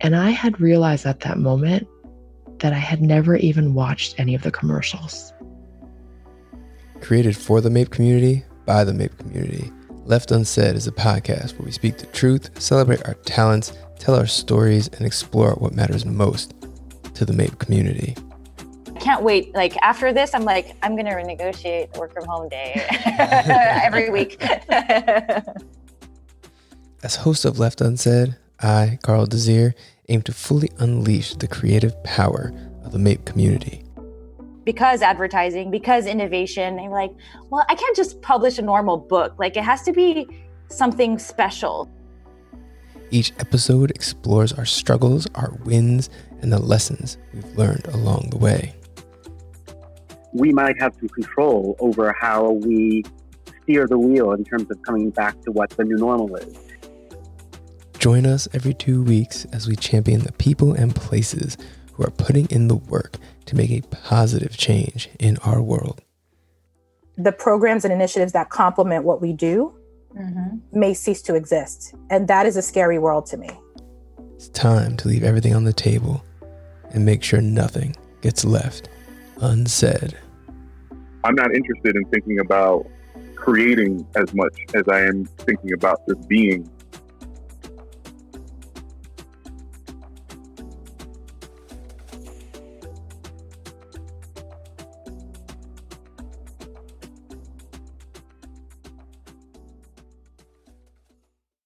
And I had realized at that moment that I had never even watched any of the commercials. Created for the MAIP community by the MAIP community, Left Unsaid is a podcast where we speak the truth, celebrate our talents, tell our stories, and explore what matters most to the MAIP community. I can't wait. Like after this, I'm like, I'm going to renegotiate work from home day every week. As host of Left Unsaid, I, Carl Desir, aim to fully unleash the creative power of the MAIP community. Because advertising, because innovation, and like, well, I can't just publish a normal book. Like, it has to be something special. Each episode explores our struggles, our wins, and the lessons we've learned along the way. We might have some control over how we steer the wheel in terms of coming back to what the new normal is. Join us every two weeks as we champion the people and places who are putting in the work to make a positive change in our world. The programs and initiatives that complement what we do mm-hmm. may cease to exist. And that is a scary world to me. It's time to leave everything on the table and make sure nothing gets left unsaid. I'm not interested in thinking about creating as much as I am thinking about just being